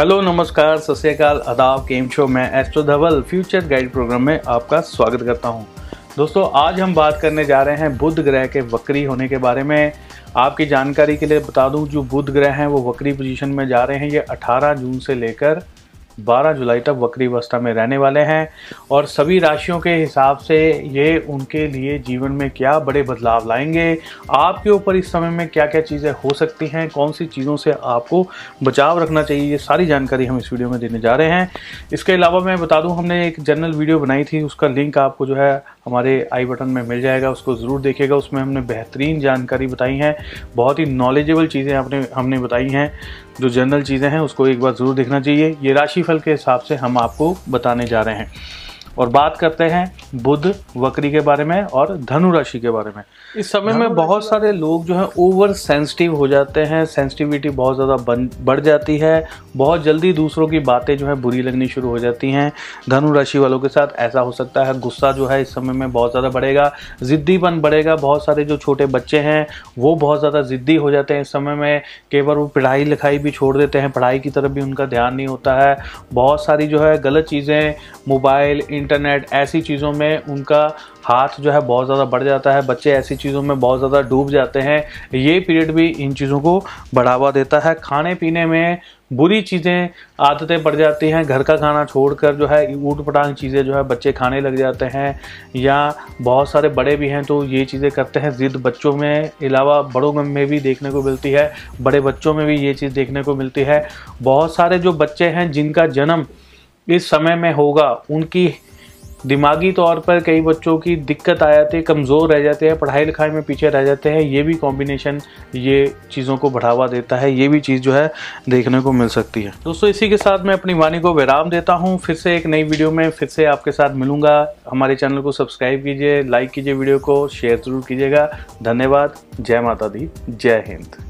Hello, नमस्कार, सत आदाब केम शो मैं astro Dhaval, future guide program में आपका स्वागत करता हूँ। दोस्तों, आज हम बात करने जा रहे हैं बुध ग्रह के वक्री होने के बारे में। आपकी जानकारी के लिए बता दूँ, जो बुध ग्रह हैं, वो वक्री पोजीशन में जा रहे हैं, ये 18 जून से लेकर 12 जुलाई तक वक्री अवस्था में रहने वाले हैं और सभी राशियों के हिसाब से ये उनके लिए जीवन में क्या बड़े बदलाव लाएँगे? आपके ऊपर इस समय में क्या क्या चीज़ें हो सकती हैं? कौन सी चीज़ों से आपको बचाव रखना चाहिए? ये सारी जानकारी हम इस वीडियो में देने जा रहे हैं। इसके अलावा मैं बता दूँ, हमने एक जनरल वीडियो बनाई थी, उसका लिंक आपको जो है हमारे आई बटन में मिल जाएगा, उसको ज़रूर देखिएगा। उसमें हमने बेहतरीन जानकारी बताई है, बहुत ही नॉलेजेबल चीज़ें आपने, हमने बताई हैं। जो जनरल चीज़ें हैं, उसको एक बार ज़रूर देखना चाहिए। ये राशिफल के हिसाब से हम आपको बताने जा रहे हैं। और बात करते हैं बुध वक्री के बारे में और धनु राशि के बारे में। इस समय में बहुत सारे लोग जो है ओवर सेंसिटिव हो जाते हैं सेंसिटिविटी बहुत ज़्यादा बढ़ जाती है। बहुत जल्दी दूसरों की बातें जो है बुरी लगनी शुरू हो जाती हैं। धनु राशि वालों के साथ ऐसा हो सकता है गुस्सा जो है इस समय में बहुत ज़्यादा बढ़ेगा ज़िद्दीपन बढ़ेगा। बहुत सारे जो छोटे बच्चे हैं वो बहुत ज़्यादा ज़िद्दी हो जाते हैं इस समय में। कई बार वो पढ़ाई लिखाई भी छोड़ देते हैं पढ़ाई की तरफ़ भी उनका ध्यान नहीं होता है। बहुत सारी जो है गलत चीज़ें मोबाइल इंटरनेट, ऐसी चीज़ों में उनका हाथ जो है बहुत ज़्यादा बढ़ जाता है, बच्चे ऐसी चीज़ों में बहुत ज़्यादा डूब जाते हैं। ये पीरियड भी इन चीज़ों को बढ़ावा देता है। खाने पीने में बुरी चीज़ें, आदतें पड़ जाती हैं। घर का खाना छोड़कर जो है ऊट पटांग चीज़ें जो है बच्चे खाने लग जाते हैं या बहुत सारे बड़े भी हैं तो ये चीज़ें करते हैं। ज़िद बच्चों में अलावा बड़ों में भी देखने को मिलती है, बड़े बच्चों में भी ये चीज़ देखने को मिलती है। बहुत सारे जो बच्चे हैं जिनका जन्म इस समय में होगा, उनकी दिमागी तौर पर कई बच्चों की दिक्कत आ जाती है, कमज़ोर रह जाते हैं, पढ़ाई लिखाई में पीछे रह जाते हैं। ये भी कॉम्बिनेशन ये चीज़ों को बढ़ावा देता है, ये भी चीज़ जो है देखने को मिल सकती है। दोस्तों, इसी के साथ मैं अपनी वाणी को विराम देता हूँ। फिर से एक नई वीडियो में फिर से आपके साथ मिलूँगा। हमारे चैनल को सब्सक्राइब कीजिए लाइक कीजिए वीडियो को शेयर ज़रूर कीजिएगा। धन्यवाद। जय माता दी। जय हिंद।